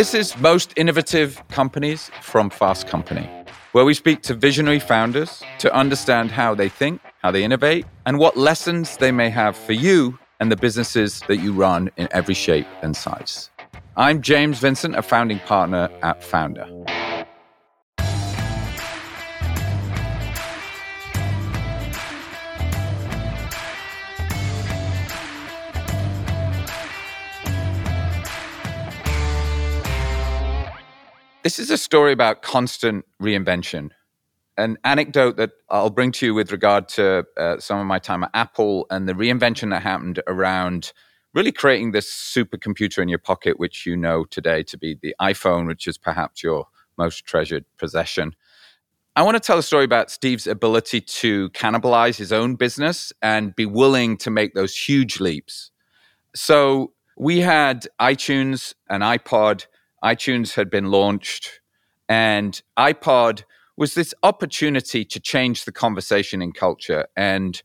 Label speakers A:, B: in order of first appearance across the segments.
A: This is Most Innovative Companies from Fast Company, where we speak to visionary founders to understand how they think, how they innovate, and what lessons they may have for you and the businesses that you run in every shape and size. I'm James Vincent, a founding partner at Foundr. This is a story about constant reinvention. An anecdote that I'll bring to you with regard to uh, some of my time at Apple and the reinvention that happened around really creating this supercomputer in your pocket, which you know today to be the iPhone, which is perhaps your most treasured possession. I want to tell a story about Steve's ability to cannibalize his own business and be willing to make those huge leaps. So we had iTunes and iPod iTunes had been launched, and iPod was this opportunity to change the conversation in culture. And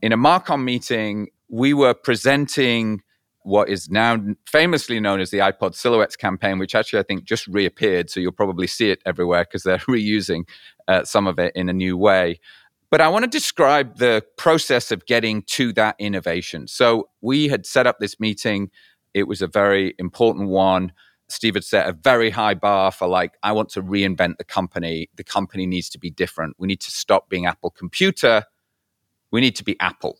A: in a Marcom meeting, we were presenting what is now famously known as the iPod Silhouettes campaign, which actually I think just reappeared. So you'll probably see it everywhere because they're reusing uh, some of it in a new way. But I want to describe the process of getting to that innovation. So we had set up this meeting, it was a very important one. Steve had set a very high bar for like, I want to reinvent the company. The company needs to be different. We need to stop being Apple Computer. We need to be Apple.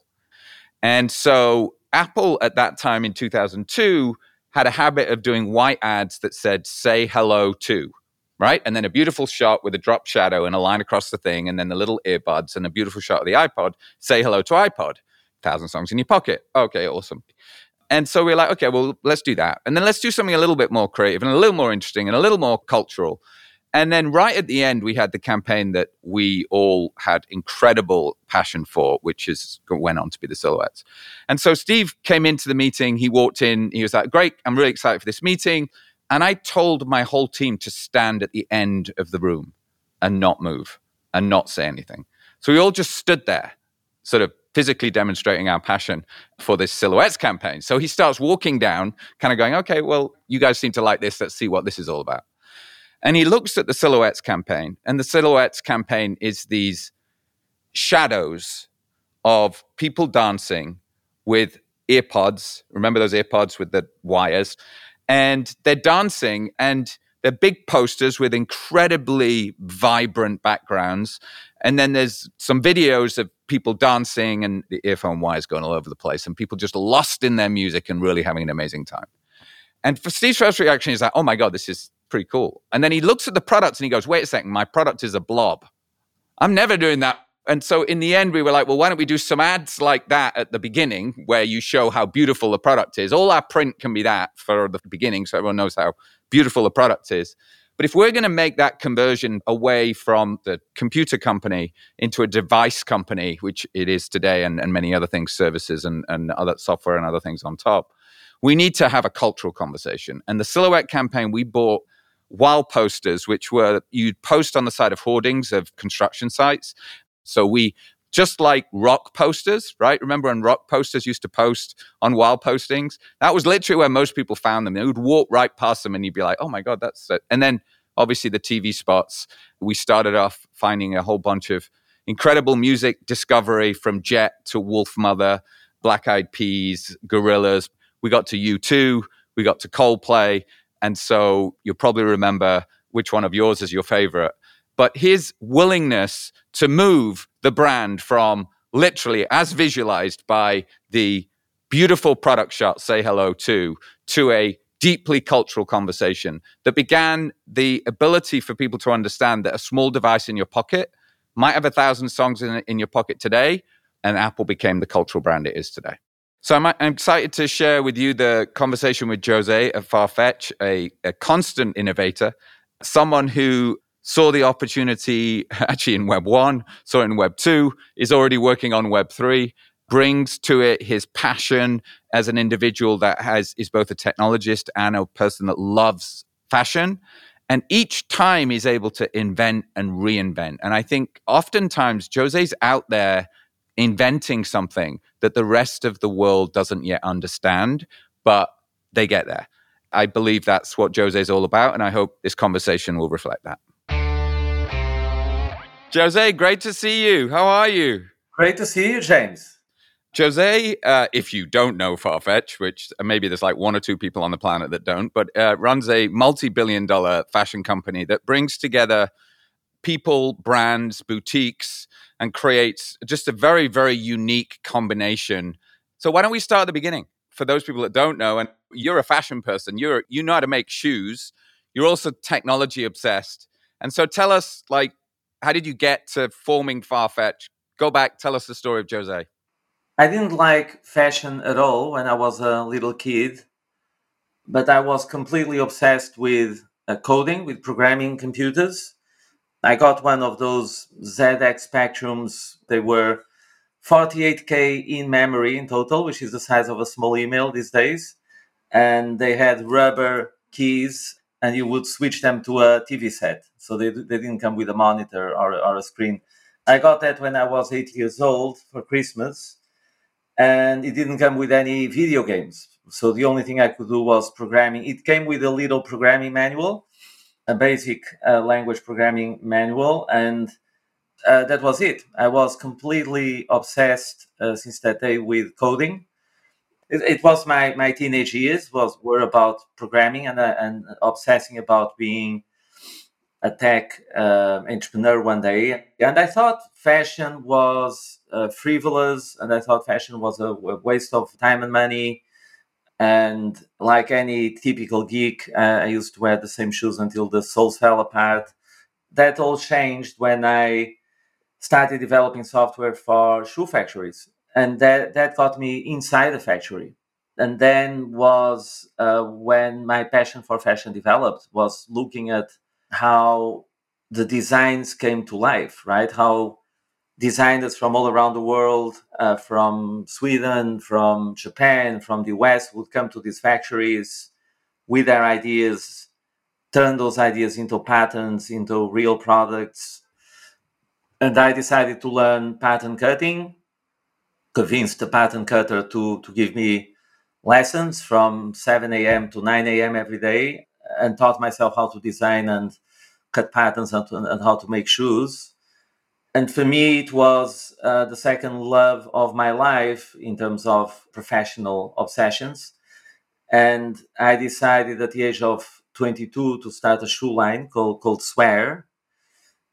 A: And so Apple at that time in 2002 had a habit of doing white ads that said, say hello to, right? And then a beautiful shot with a drop shadow and a line across the thing, and then the little earbuds and a beautiful shot of the iPod, say hello to iPod. Thousand songs in your pocket. Okay, awesome. And so we're like, okay, well, let's do that. And then let's do something a little bit more creative and a little more interesting and a little more cultural. And then right at the end, we had the campaign that we all had incredible passion for, which is went on to be the silhouettes. And so Steve came into the meeting. He walked in. He was like, "Great, I'm really excited for this meeting." And I told my whole team to stand at the end of the room and not move and not say anything. So we all just stood there, sort of physically demonstrating our passion for this silhouettes campaign. So he starts walking down, kind of going, okay, well, you guys seem to like this. Let's see what this is all about. And he looks at the silhouettes campaign, and the silhouettes campaign is these shadows of people dancing with earpods. Remember those earpods with the wires? And they're dancing, and they're big posters with incredibly vibrant backgrounds. And then there's some videos of people dancing and the earphone wires going all over the place and people just lost in their music and really having an amazing time. And for Steve's first reaction is like, oh my God, this is pretty cool. And then he looks at the products and he goes, wait a second, my product is a blob. I'm never doing that. And so in the end, we were like, well, why don't we do some ads like that at the beginning where you show how beautiful the product is? All our print can be that for the beginning so everyone knows how beautiful the product is. But if we're going to make that conversion away from the computer company into a device company, which it is today, and, and many other things, services and, and other software and other things on top, we need to have a cultural conversation. And the Silhouette campaign, we bought wall posters, which were you'd post on the side of hoardings of construction sites. So we just like rock posters, right? Remember when rock posters used to post on wall postings? That was literally where most people found them. They would walk right past them and you'd be like, oh my God, that's it. And then obviously the TV spots. We started off finding a whole bunch of incredible music discovery from Jet to Wolfmother, Black Eyed Peas, Gorillaz. We got to U2, we got to Coldplay. And so you'll probably remember which one of yours is your favorite. But his willingness to move the brand from literally as visualized by the beautiful product shot, Say Hello To, to a deeply cultural conversation that began the ability for people to understand that a small device in your pocket might have a thousand songs in, in your pocket today, and Apple became the cultural brand it is today. So I'm, I'm excited to share with you the conversation with Jose at Farfetch, a, a constant innovator, someone who saw the opportunity actually in Web 1, saw it in Web 2, is already working on Web 3, brings to it his passion as an individual that has is both a technologist and a person that loves fashion. And each time he's able to invent and reinvent. And i think oftentimes jose's out there inventing something that the rest of the world doesn't yet understand but they get there. I believe that's what Jose is all about, and I hope this conversation will reflect that. Jose, great to see you. How are you?
B: Great to see you, James.
A: Jose, uh, if you don't know Farfetch, which maybe there's like one or two people on the planet that don't, but uh, runs a multi billion dollar fashion company that brings together people, brands, boutiques, and creates just a very, very unique combination. So, why don't we start at the beginning? For those people that don't know, and you're a fashion person, you're, you know how to make shoes, you're also technology obsessed. And so, tell us, like, how did you get to forming Farfetch? Go back, tell us the story of Jose.
B: I didn't like fashion at all when I was a little kid, but I was completely obsessed with uh, coding, with programming computers. I got one of those ZX Spectrums. They were 48K in memory in total, which is the size of a small email these days. And they had rubber keys, and you would switch them to a TV set. So they, they didn't come with a monitor or, or a screen. I got that when I was eight years old for Christmas and it didn't come with any video games. So the only thing I could do was programming. It came with a little programming manual, a basic uh, language programming manual, and uh, that was it. I was completely obsessed uh, since that day with coding. It, it, was my, my teenage years was were about programming and uh, and obsessing about being a tech uh, entrepreneur one day, and I thought fashion was uh, frivolous, and I thought fashion was a, a, waste of time and money. And like any typical geek, uh, I used to wear the same shoes until the soles fell apart. That all changed when I started developing software for shoe factories, and that that got me inside the factory and then was uh, when my passion for fashion developed was looking at how the designs came to life, right? How designers from all around the world, uh, from Sweden, from Japan, from the West, would come to these factories with their ideas, turn those ideas into patterns, into real products. And I decided to learn pattern cutting, convinced the pattern cutter to, to give me lessons from 7 a.m. to 9 a.m. every day and taught myself how to design and cut patterns and, and how to make shoes. And for me, it was uh, the second love of my life in terms of professional obsessions. And I decided at the age of 22 to start a shoe line called, called Swear.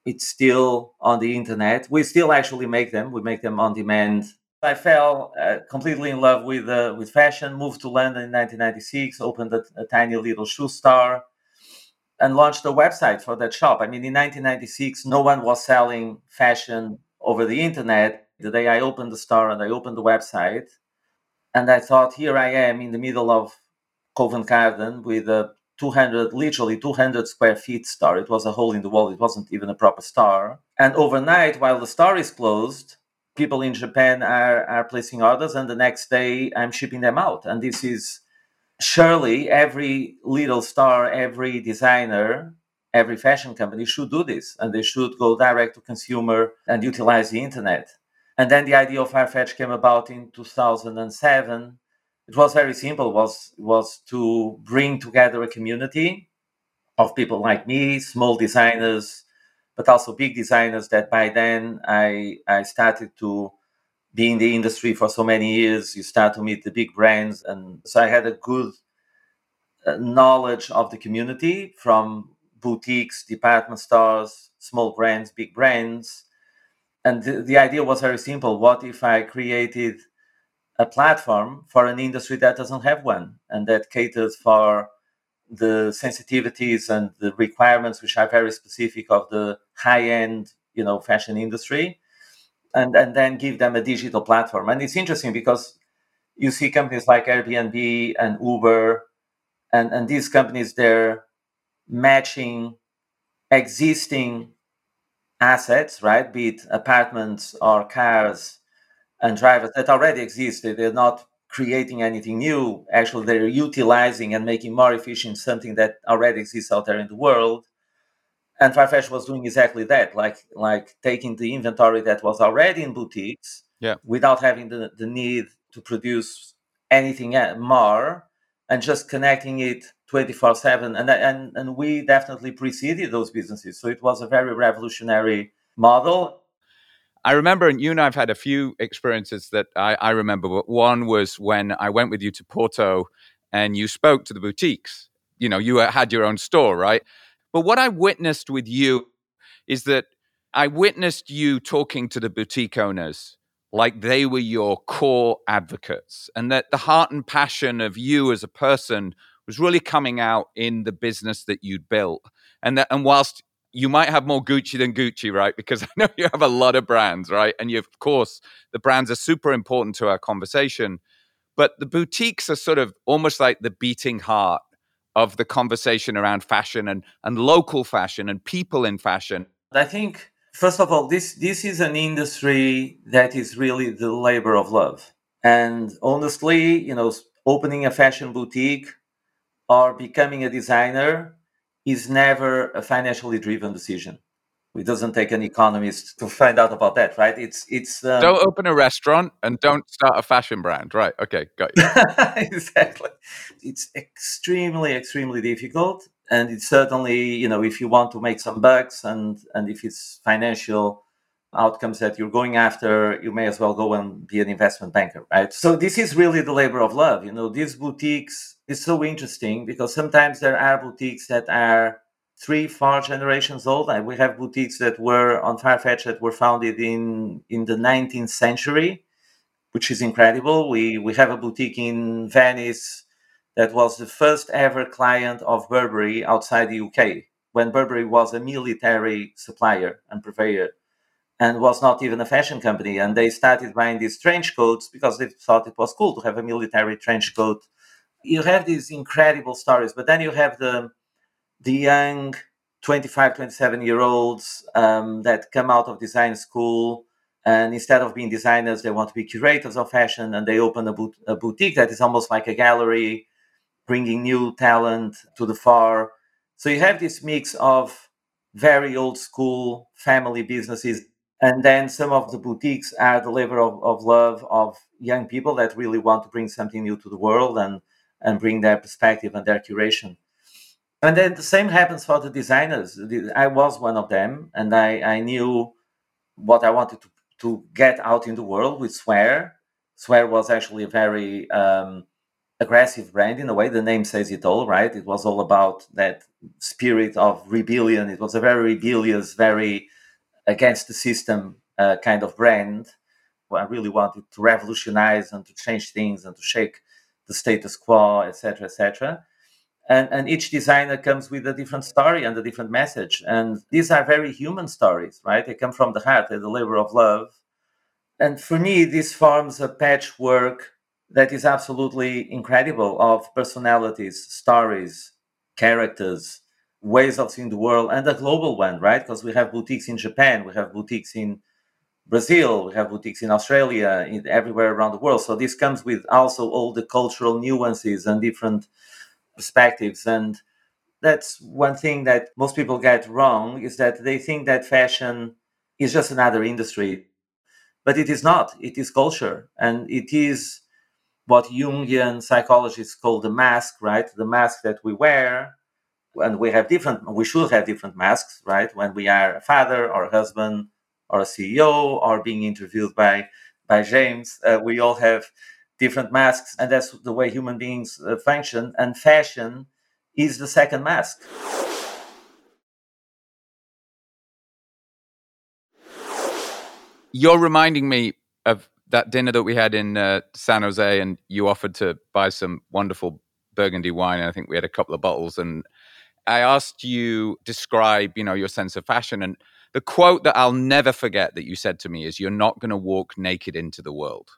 B: It's still on the internet. We still actually make them. We make them on demand. I fell uh, completely in love with uh, with fashion. Moved to London in 1996. Opened a, a tiny little shoe store and launched a website for that shop. I mean, in 1996, no one was selling fashion over the internet. The day I opened the store and I opened the website, and I thought, here I am in the middle of Covent Garden with a 200, literally 200 square feet store. It was a hole in the wall. It wasn't even a proper store. And overnight, while the store is closed, people in Japan are, are placing orders, and the next day I'm shipping them out. And this is surely every little star, every designer, every fashion company should do this, and they should go direct to consumer and utilize the internet. And then the idea of Farfetch came about in 2007. It was very simple. was was to bring together a community of people like me, small designers, but also big designers. That by then I I started to be in the industry for so many years, you start to meet the big brands. And so I had a good uh, knowledge of the community from boutiques, department stores, small brands, big brands. And the, the idea was very simple. What if I created a platform for an industry that doesn't have one and that caters for the sensitivities and the requirements which are very specific of the high end you know fashion industry and and then give them a digital platform. And it's interesting because you see companies like Airbnb and Uber, and and these companies they're matching existing assets, right? Be it apartments or cars and drivers that already exist. They're not creating anything new. Actually, they're utilizing and making more efficient something that already exists out there in the world and Farfetch was doing exactly that, like like taking the inventory that was already in boutiques,
A: yeah.
B: without having the, the need to produce anything more, and just connecting it 24 7 and, and and we definitely preceded those businesses so it was a very revolutionary model
A: I remember, and you and I've had a few experiences that I, I remember, but one was when I went with you to Porto and you spoke to the boutiques. You know, you had your own store, right? But what I witnessed with you is that I witnessed you talking to the boutique owners like they were your core advocates, and that the heart and passion of you as a person was really coming out in the business that you'd built. And that, and whilst you might have more Gucci than Gucci, right? Because I know you have a lot of brands, right? And you, of course, the brands are super important to our conversation. But the boutiques are sort of almost like the beating heart of the conversation around fashion and, and local fashion and people in fashion.
B: I think, first of all, this, this is an industry that is really the labor of love. And honestly, you know, opening a fashion boutique or becoming a designer is never a financially driven decision. It doesn't take an economist to find out about that, right? It's it's
A: um, don't open a restaurant and don't start a fashion brand, right? Okay, got you.
B: exactly. It's extremely extremely difficult, and it's certainly you know if you want to make some bucks and and if it's financial outcomes that you're going after, you may as well go and be an investment banker, right? So this is really the labor of love. You know, these boutiques is so interesting because sometimes there are boutiques that are three, four generations old. And we have boutiques that were on Farfetch that were founded in in the 19th century, which is incredible. We we have a boutique in Venice that was the first ever client of Burberry outside the UK when Burberry was a military supplier and purveyor and was not even a fashion company. And they started buying these trench coats because they thought it was cool to have a military trench coat. You have these incredible stories, but then you have the the young 25, 27 year olds um, that come out of design school. And instead of being designers, they want to be curators of fashion and they open a, boot, a boutique that is almost like a gallery, bringing new talent to the far. So you have this mix of very old school family businesses and then some of the boutiques are the labor of, of love of young people that really want to bring something new to the world and and bring their perspective and their curation. And then the same happens for the designers. I was one of them and i i knew what i wanted to to get out in the world with swear swear was actually a very um, aggressive brand in a way. The name says it all right? It was all about that spirit of rebellion. It was a very rebellious very against the system uh, kind of brand. I really wanted to revolutionize and to change things and to shake the status quo, etc., etc. And, and each designer comes with a different story and a different message. And these are very human stories, right? They come from the heart, they're the labor of love. And for me, this forms a patchwork that is absolutely incredible of personalities, stories, characters, ways of seeing the world and a global one, right? Because we have boutiques in Japan, we have boutiques in Brazil, we have boutiques in Australia, in, everywhere around the world. So this comes with also all the cultural nuances and different perspectives. And that's one thing that most people get wrong is that they think that fashion is just another industry. But it is not. It is culture. And it is what Jungian psychologists call the mask, right? The mask that we wear and we have different we should have different masks right? When we are a father or a husband or a ceo or being interviewed by by james uh, we all have different masks and that's the way human beings uh, function and fashion is the second mask.
A: You're reminding me of that dinner that we had in uh, san jose and you offered to buy some wonderful burgundy wine and i think we had a couple of bottles and I asked you describe, you know, your sense of fashion, and the quote that I'll never forget that you said to me is, "You're not going to walk naked into the world."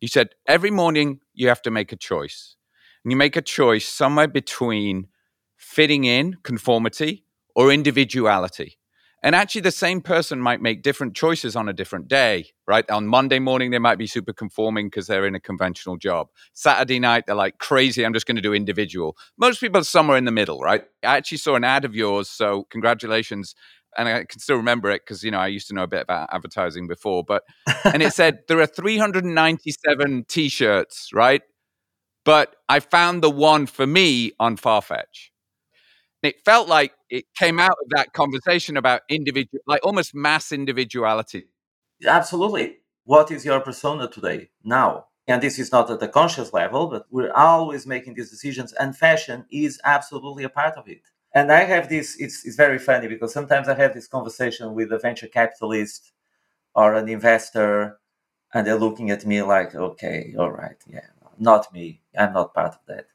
A: You said every morning you have to make a choice, and you make a choice somewhere between fitting in, conformity, or individuality. And actually, the same person might make different choices on a different day, right? On Monday morning, they might be super conforming because they're in a conventional job. Saturday night, they're like crazy. I'm just going to do individual. Most people are somewhere in the middle, right? I actually saw an ad of yours. So, congratulations. And I can still remember it because, you know, I used to know a bit about advertising before. But, and it said there are 397 t shirts, right? but I found the one for me on Farfetch. It felt like it came out of that conversation about individual, like almost mass individuality.
B: Absolutely. What is your persona today, now? And this is not at the conscious level, but we're always making these decisions, and fashion is absolutely a part of it. And I have this, it's, it's very funny because sometimes I have this conversation with a venture capitalist or an investor, and they're looking at me like, okay, all right, yeah, not me. I'm not part of that.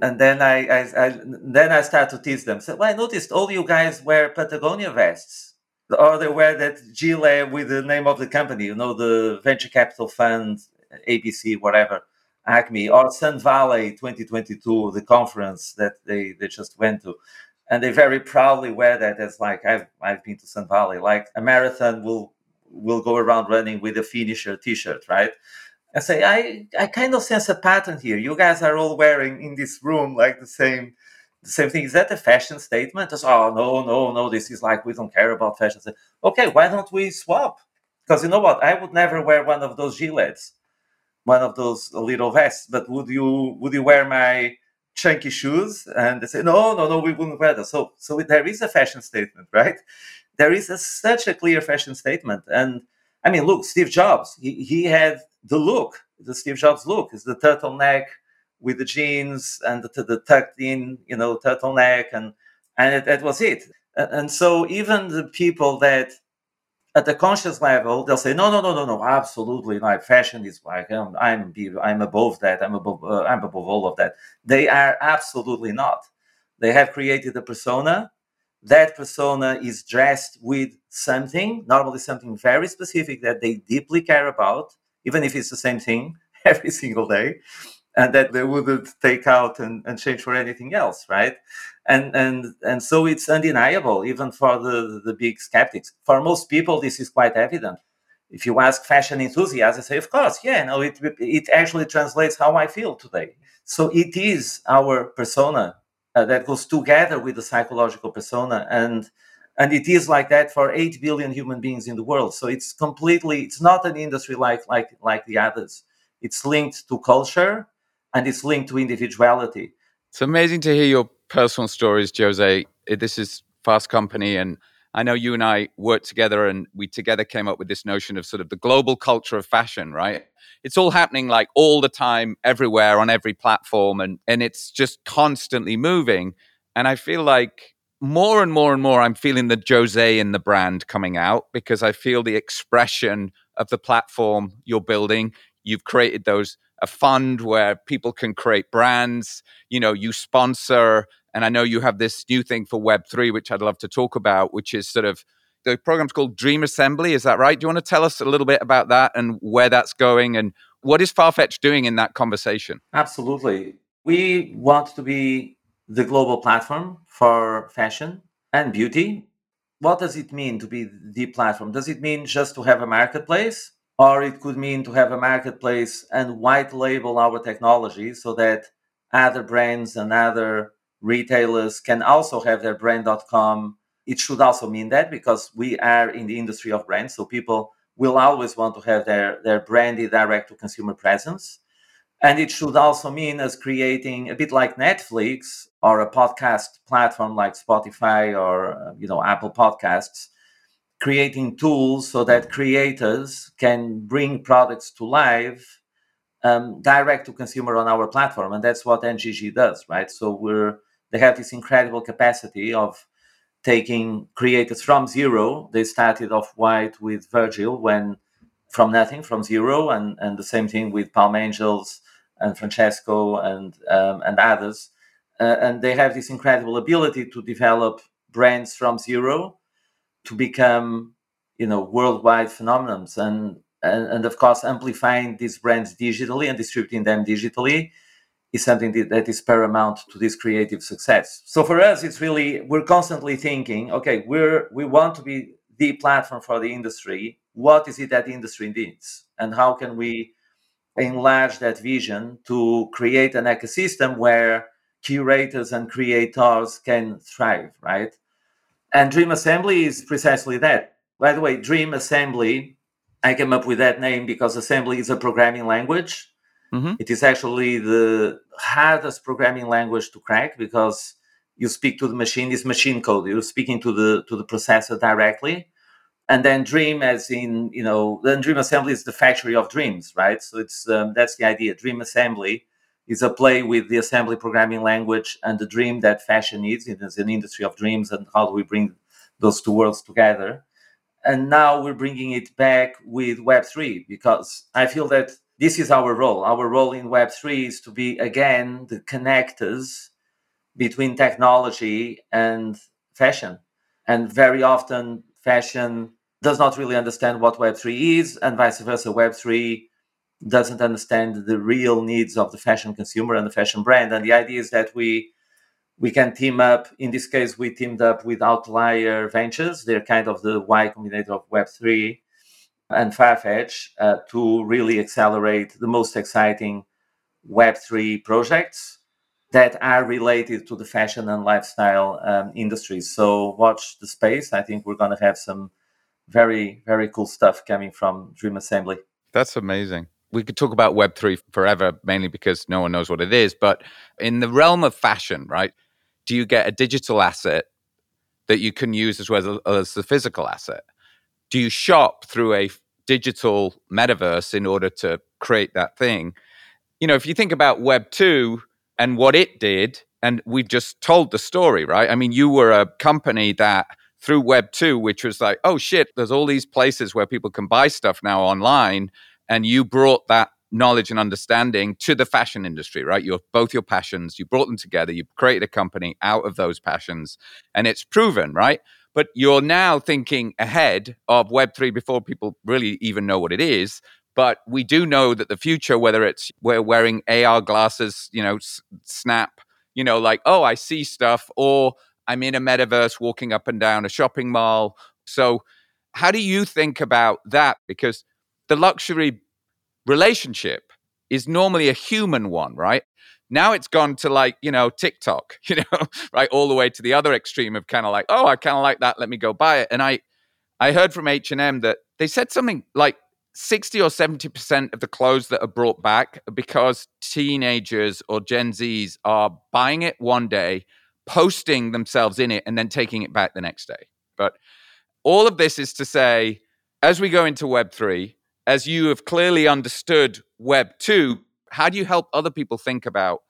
B: And then I, I, I then I start to tease them. So well, I noticed all you guys wear Patagonia vests, or they wear that gilet with the name of the company, you know, the venture capital fund, ABC, whatever, Acme, or Sun Valley 2022, the conference that they, they just went to. And they very proudly wear that as like I've I've been to Sun Valley. Like a marathon will will go around running with a finisher t-shirt, right? I say, I, I kind of sense a pattern here. You guys are all wearing in this room like the same the same thing. Is that a fashion statement? As, oh no, no, no, this is like we don't care about fashion. Okay, why don't we swap? Because you know what? I would never wear one of those gilets, one of those little vests, but would you would you wear my chunky shoes? And they say, no, no, no, we wouldn't wear that. So so there is a fashion statement, right? There is a, such a clear fashion statement. And I mean, look, Steve Jobs, he, he had the look, the Steve Jobs look, is the turtleneck with the jeans and the, the tucked in, you know, turtleneck, and and it, that was it. And so even the people that at the conscious level, they'll say, no, no, no, no, no, absolutely not. Fashion is like I'm, I'm, I'm above that. I'm above, uh, I'm above all of that. They are absolutely not. They have created a persona. That persona is dressed with something, normally something very specific that they deeply care about even if it's the same thing every single day and that they wouldn't take out and, and change for anything else right? And and and so it's undeniable even for the the big skeptics. For most people this is quite evident. If you ask fashion enthusiasts they say of course yeah no it it actually translates how i feel today. So it is our persona uh, that goes together with the psychological persona and and it is like that for 8 billion human beings in the world. So it's completely it's not an industry like like like the others. It's linked to culture and it's linked to individuality.
A: It's amazing to hear your personal stories jose. Eh, this is fast company and i know you and i worked together and we together came up with this notion of sort of the global culture of fashion right? It's all happening like all the time everywhere on every platform and and it's just constantly moving. And i feel like more and more and more, I'm feeling the Jose in the brand coming out because I feel the expression of the platform you're building. You've created those a fund where people can create brands. You know, you sponsor, and I know you have this new thing for Web three, which I'd love to talk about, which is sort of the program's called Dream Assembly. Is that right? Do you want to tell us a little bit about that and where that's going and what is Farfetch doing in that conversation?
B: Absolutely. We want to be the global platform for fashion and beauty. What does it mean to be the platform? Does it mean just to have a marketplace? Or it could mean to have a marketplace and white label our technology so that other brands and other retailers can also have their brand.com. It should also mean that because we are in the industry of brands, so people will always want to have their, their branded direct to consumer presence. And it should also mean us creating a bit like Netflix or a podcast platform like Spotify or uh, you know Apple Podcasts, creating tools so that creators can bring products to life um, direct to consumer on our platform, and that's what NGG does, right? So we're they have this incredible capacity of taking creators from zero. They started off white with Virgil when from nothing, from zero, and and the same thing with Palm Angels and Francesco and um, and others, uh, and they have this incredible ability to develop brands from zero to become you know worldwide phenomenons. And, and and of course amplifying these brands digitally and distributing them digitally is something that, that is paramount to this creative success. So for us it's really we're constantly thinking okay we're we want to be the platform for the industry. What is it that the industry needs? And how can we enlarge that vision to create an ecosystem where curators and creators can thrive, right? And Dream Assembly is precisely that. By the way, Dream Assembly, I came up with that name because assembly is a programming language. Mm-hmm. It is actually the hardest programming language to crack because you speak to the machine. It's machine code. You're speaking to the to the processor directly, and then Dream, as in you know, then Dream Assembly is the factory of dreams, right? So it's um, that's the idea. Dream Assembly is a play with the assembly programming language and the dream that fashion needs. It is an industry of dreams, and how do we bring those two worlds together? And now we're bringing it back with Web3 because I feel that this is our role. Our role in Web3 is to be, again, the connectors between technology and fashion. And very often, fashion does not really understand what Web3 is, and vice versa. Web3 doesn't understand the real needs of the fashion consumer and the fashion brand. And the idea is that we we can team up. In this case, we teamed up with Outlier Ventures. They're kind of the Y Combinator of Web3 and Farfetch uh, to really accelerate the most exciting Web3 projects that are related to the fashion and lifestyle um, industries. So watch the space. I think we're going to have some very, very cool stuff coming from Dream Assembly.
A: That's amazing. We could talk about Web3 forever, mainly because no one knows what it is. But in the realm of fashion, right? Do you get a digital asset that you can use as well as the physical asset? Do you shop through a digital metaverse in order to create that thing? You know, if you think about Web 2, and what it did. And we've just told the story, right? I mean, you were a company that through Web 2, which was like, oh shit, there's all these places where people can buy stuff now online. And you brought that knowledge and understanding to the fashion industry, right? Your both your passions, you brought them together, you created a company out of those passions, and it's proven, right? But you're now thinking ahead of Web3 before people really even know what it is. But we do know that the future, whether it's we're wearing AR glasses, you know, s- snap, you know, like, oh, I see stuff, or I'm in a metaverse walking up and down a shopping mall. So, how do you think about that? Because the luxury relationship is normally a human one, right? Now it's gone to like, you know, TikTok, you know, right? All the way to the other extreme of kind of like, oh, I kind of like that. Let me go buy it. And I, I heard from H&M that they said something like 60 or 70% of the clothes that are brought back because teenagers or Gen Zs are buying it one day, posting themselves in it, and then taking it back the next day. But all of this is to say, as we go into Web3, as you have clearly understood Web2, how do you help other people think about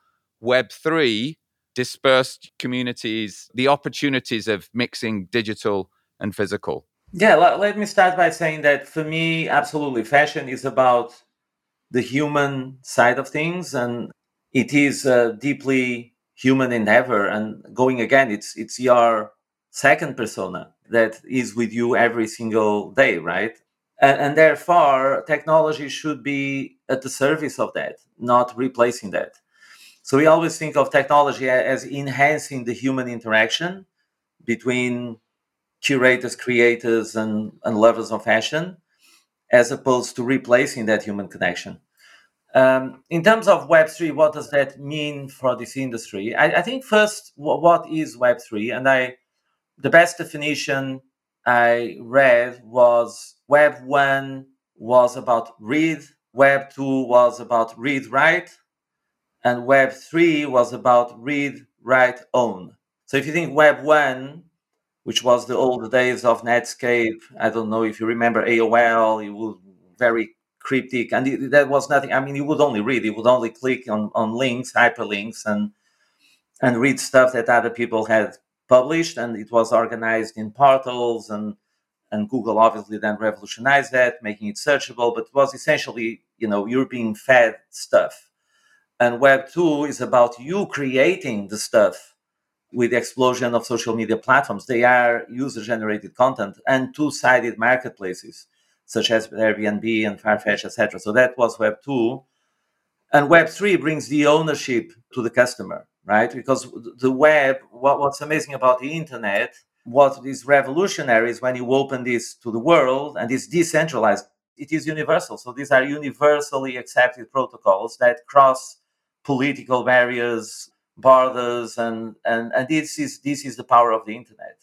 A: Web3, dispersed communities, the opportunities of mixing digital and physical?
B: Yeah, let, let me start by saying that for me, absolutely, fashion is about the human side of things, and it is a deeply human endeavor. And going again, it's it's your second persona that is with you every single day, right? And, and therefore, technology should be at the service of that, not replacing that. So we always think of technology as enhancing the human interaction between curators, creators, and, and lovers of fashion, as opposed to replacing that human connection. Um, in terms of Web3, what does that mean for this industry? I, I think first, w- what is Web3? And I, the best definition I read was Web 1 was about read, Web 2 was about read, write, and Web 3 was about read, write, own. So if you think Web 1 which was the old days of Netscape. I don't know if you remember AOL. It was very cryptic, and it, that was nothing. I mean, you would only read. You would only click on, on links, hyperlinks, and and read stuff that other people had published, and it was organized in portals and and Google obviously then revolutionized that, making it searchable. But it was essentially, you know, you're being fed stuff. And Web two is about you creating the stuff with the explosion of social media platforms. They are user generated content and two sided marketplaces such as Airbnb and Farfetch, etc. So that was Web 2. And Web 3 brings the ownership to the customer, right? Because the web, what, what's amazing about the internet, what is revolutionary is when you open this to the world and it's decentralized, it is universal. So these are universally accepted protocols that cross political barriers, borders and, and and this is this is the power of the internet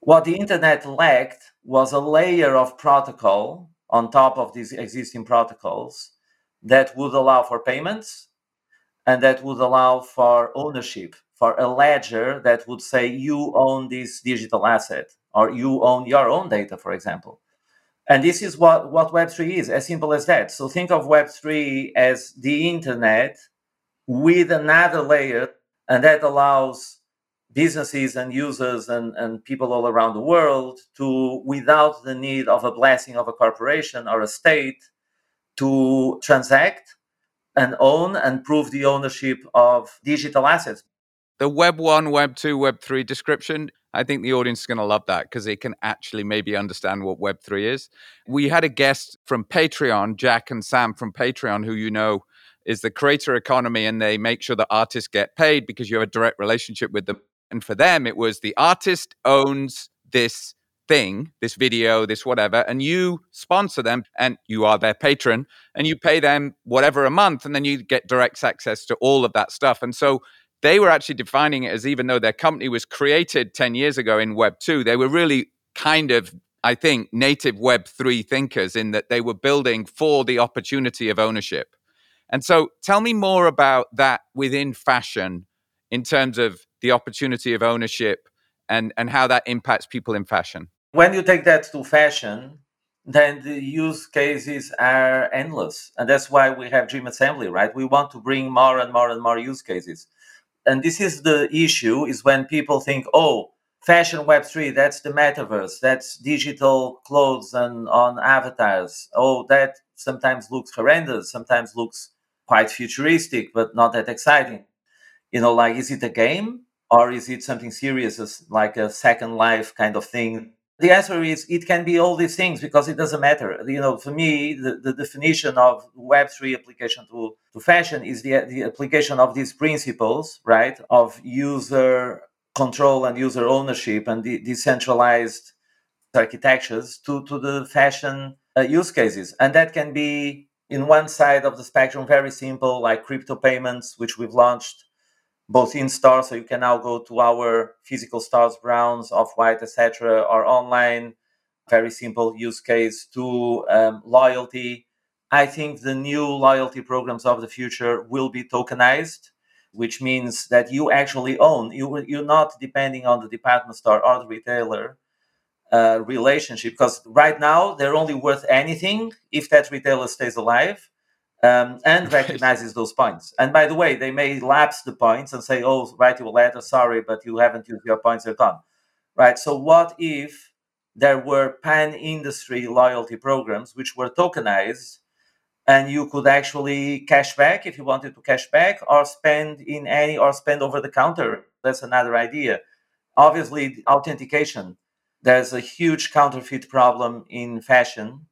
B: what the internet lacked was a layer of protocol on top of these existing protocols that would allow for payments and that would allow for ownership, for a ledger that would say you own this digital asset or you own your own data, for example. And this is what, what Web3 is, as simple as that. So think of Web3 as the internet with another layer, and that allows businesses and users and, and people all around the world to, without the need of a blessing of a corporation or a state, to transact and own and prove the ownership of digital assets.
A: The Web 1, Web 2, Web 3 description, I think the audience is going to love that because they can actually maybe understand what Web 3 is. We had a guest from Patreon, Jack and Sam from Patreon, who you know is the creator economy, and they make sure that artists get paid because you have a direct relationship with them. And for them, it was the artist owns this thing, this video, this whatever, and you sponsor them and you are their patron and you pay them whatever a month and then you get direct access to all of that stuff. And so they were actually defining it as even though their company was created 10 years ago in Web 2, they were really kind of, I think, native Web 3 thinkers in that they were building for the opportunity of ownership. And so tell me more about that within fashion in terms of the opportunity of ownership and, and how that impacts people in fashion
B: when you take that to fashion, then the use cases are endless. And that's why we have Dream Assembly, right? We want to bring more and more and more use cases. And this is the issue is when people think, oh, fashion web3, that's the metaverse, that's digital clothes and on avatars. Oh, that sometimes looks horrendous, sometimes looks quite futuristic, but not that exciting. You know, like is it a game or is it something serious like a second life kind of thing the answer is it can be all these things because it doesn't matter. You know, for me, the, the definition of Web3 application to, to fashion is the, the application of these principles, right, of user control and user ownership and de- decentralized architectures to, to the fashion uh, use cases. And that can be in one side of the spectrum, very simple, like crypto payments, which we've launched both in store, so you can now go to our physical stores, Browns, Off White, etc., or online. Very simple use case to um, loyalty. I think the new loyalty programs of the future will be tokenized, which means that you actually own. You you're not depending on the department store or the retailer uh, relationship because right now they're only worth anything if that retailer stays alive um, and recognizes those points. And by the way, they may lapse the points and say, "Oh, write you a letter, sorry, but you haven't used your points; they're gone." Right. So, what if there were pan-industry loyalty programs which were tokenized, and you could actually cash back if you wanted to cash back, or spend in any, or spend over the counter? That's another idea. Obviously, authentication. There's a huge counterfeit problem in fashion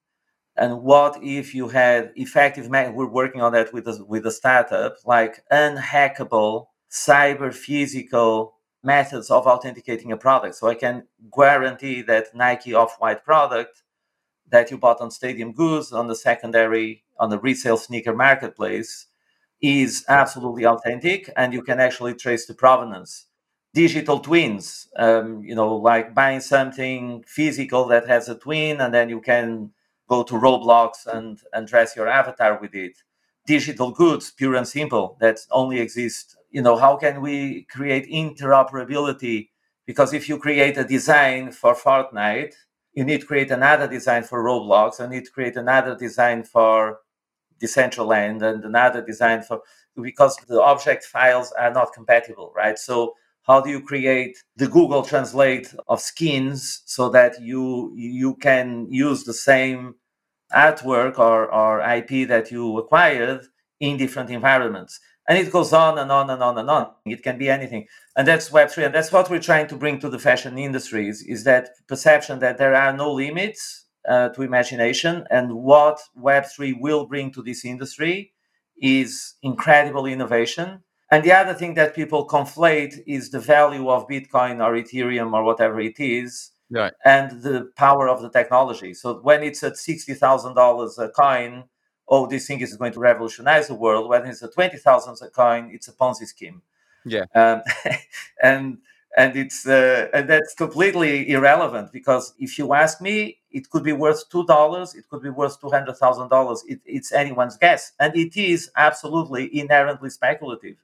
B: and what if you had effective we're working on that with a, with a startup like unhackable cyber physical methods of authenticating a product. So i can guarantee that nike off-white product that you bought on stadium goods on the secondary on the resale sneaker marketplace is absolutely authentic and you can actually trace the provenance. Digital twins um, you know like buying something physical that has a twin and then you can go to Roblox and, and dress your avatar with it. Digital goods, pure and simple, that only exist. You know, how can we create interoperability? Because if you create a design for Fortnite, you need to create another design for Roblox, and need to create another design for Decentraland, and another design for because the object files are not compatible, right? So how do you create the google translate of skins so that you you can use the same artwork or, or ip that you acquired in different environments? And it goes on and on and on and on. It can be anything. And that's web3 and that's what we're trying to bring to the fashion industries is that perception that there are no limits uh, to imagination. And what web3 will bring to this industry is incredible innovation and the other thing that people conflate is the value of Bitcoin or Ethereum or whatever it is,
A: right.
B: and the power of the technology. So when it's at sixty thousand dollars a coin, oh, this thing is going to revolutionize the world. When it's at twenty thousand a coin, it's a Ponzi scheme.
A: Yeah.
B: Um, and and it's uh, and that's completely irrelevant because if you ask me, it could be worth two dollars, it could be worth two hundred thousand dollars. It's anyone's guess, and it is absolutely inherently speculative.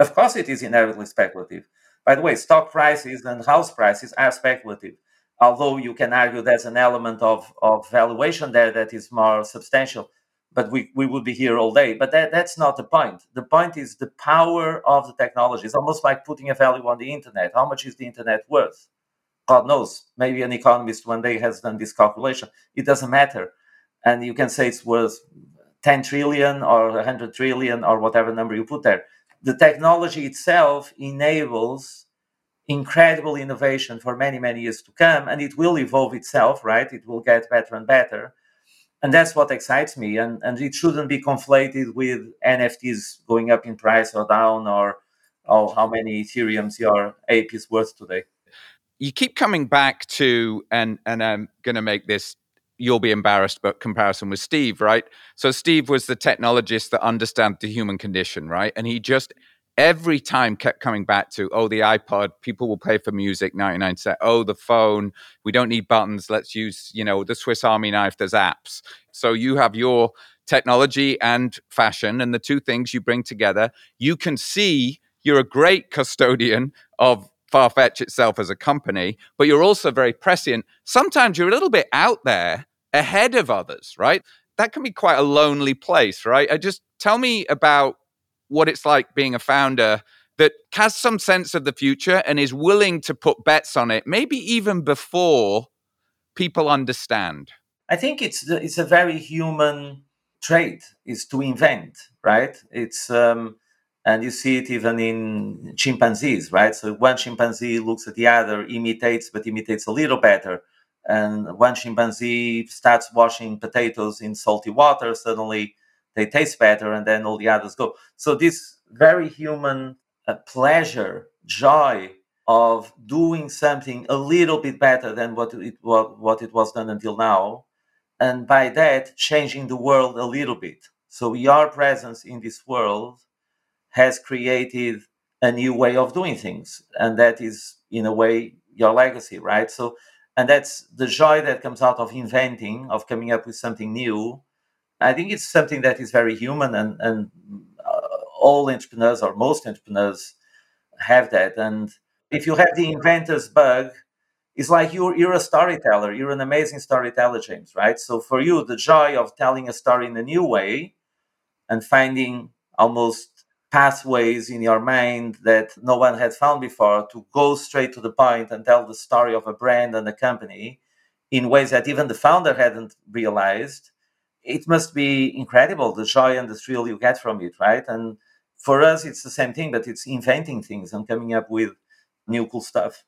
B: Of course, it is inherently speculative. By the way, stock prices and house prices are speculative. Although you can argue there's an element of, of valuation there that is more substantial, but we, we would be here all day. But that, that's not the point. The point is the power of the technology. It's almost like putting a value on the internet. How much is the internet worth? God knows. Maybe an economist one day has done this calculation. It doesn't matter. And you can say it's worth 10 trillion or 100 trillion or whatever number you put there. The technology itself enables incredible innovation for many, many years to come. And it will evolve itself, right? It will get better and better and that's what excites me and and it shouldn't be conflated with nfts going up in price or down or or how many ethereums your ape is worth today
A: you keep coming back to and and i'm going to make this you'll be embarrassed but comparison with steve right? So steve was the technologist that understands the human condition right? And he just every time kept coming back to oh the ipod people will pay for music 99 cent. Oh the phone we don't need buttons let's use you know the swiss army knife there's apps. So you have your technology and fashion and the two things you bring together. You can see you're a great custodian of farfetch itself as a company but you're also very prescient. Sometimes you're a little bit out there ahead of others right that can be quite a lonely place right i just tell me about what it's like being a founder that has some sense of the future and is willing to put bets on it, maybe even before people understand?
B: I think it's it's a very human trait is to invent, right? It's um, and you see it even in chimpanzees, right? So one chimpanzee looks at the other, imitates, but imitates a little better. And one chimpanzee starts washing potatoes in salty water, suddenly they taste better and then all the others go. So this very human uh, pleasure joy of doing something a little bit better than what it what, what it was done until now and by that changing the world a little bit. So your presence in this world has created a new way of doing things and that is in a way your legacy right? So and that's the joy that comes out of inventing of coming up with something new I think it's something that is very human, and and uh, all entrepreneurs or most entrepreneurs have that. And if you have the inventor's bug, it's like you're you're a storyteller. You're an amazing storyteller, James. Right? So for you, the joy of telling a story in a new way and finding almost pathways in your mind that no one had found before to go straight to the point and tell the story of a brand and a company in ways that even the founder hadn't realized it must be incredible the joy and the thrill you get from it, right? And for us, it's the same thing, but it's inventing things and coming up with new cool stuff.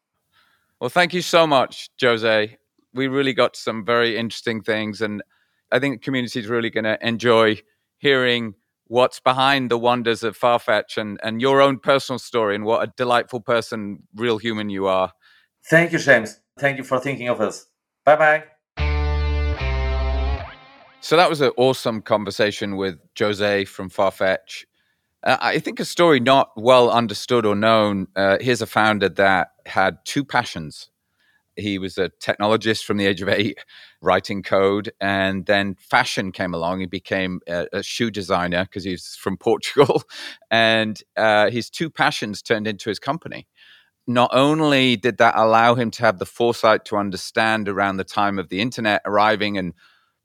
A: Well, thank you so much, Jose. We really got some very interesting things, and I think the community is really going to enjoy hearing what's behind the wonders of Farfetch and, and your own personal story and what a delightful person, real human you are.
B: Thank you, James. Thank you for thinking of us. Bye bye.
A: So that was an awesome conversation with Jose from Farfetch. Uh, I think a story not well understood or known. Uh, here's a founder that had two passions. He was a technologist from the age of eight, writing code, and then fashion came along. He became a, a shoe designer because he's from Portugal, and uh, his two passions turned into his company. Not only did that allow him to have the foresight to understand around the time of the internet arriving and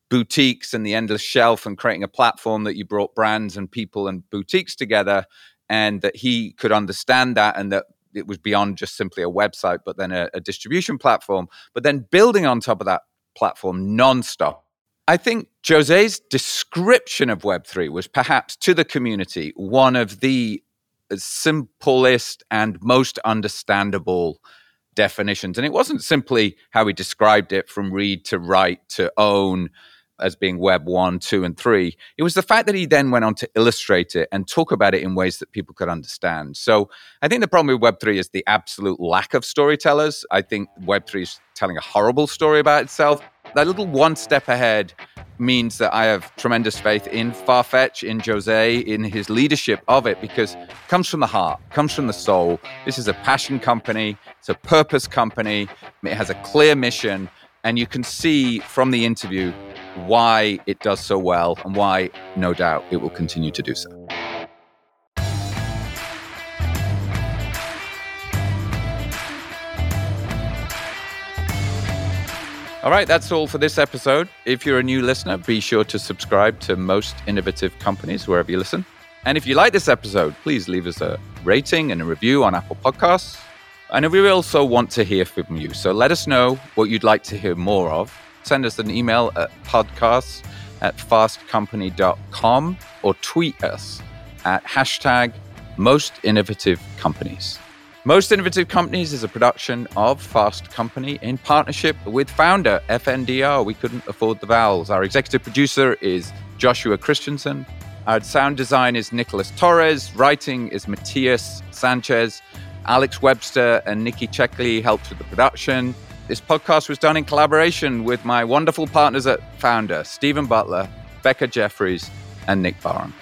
A: boutiques and the endless shelf and creating a platform that you brought brands and people and boutiques together and that he could understand that and that it was beyond just simply a website but then a, a distribution platform but then building on top of that platform nonstop. I think jose's description of web3 was perhaps to the community one of the simplest and most understandable definitions. And it wasn't simply how he described it from read to write to own as being Web 1, 2, and 3. It was the fact that he then went on to illustrate it and talk about it in ways that people could understand. So I think the problem with Web 3 is the absolute lack of storytellers. I think Web 3 is telling a horrible story about itself. That little one step ahead means that I have tremendous faith in Farfetch, in Jose, in his leadership of it, because it comes from the heart, comes from the soul. This is a passion company, it's a purpose company, it has a clear mission, and you can see from the interview why it does so well and why, no doubt, it will continue to do so. All right, that's all for this episode. If you're a new listener, be sure to subscribe to Most Innovative Companies wherever you listen. And if you like this episode, please leave us a rating and a review on Apple Podcasts. And we also want to hear from you. So let us know what you'd like to hear more of. Send us an email at podcasts at fastcompany.com or tweet us at hashtag most innovative companies. Most Innovative Companies is a production of Fast Company in partnership with founder FNDR. We couldn't afford the vowels. Our executive producer is Joshua Christensen. Our sound design is Nicholas Torres. Writing is Matthias Sanchez. Alex Webster and Nikki Checkley helped with the production. This podcast was done in collaboration with my wonderful partners at Founder, Stephen Butler, Becca Jeffries, and Nick Barham.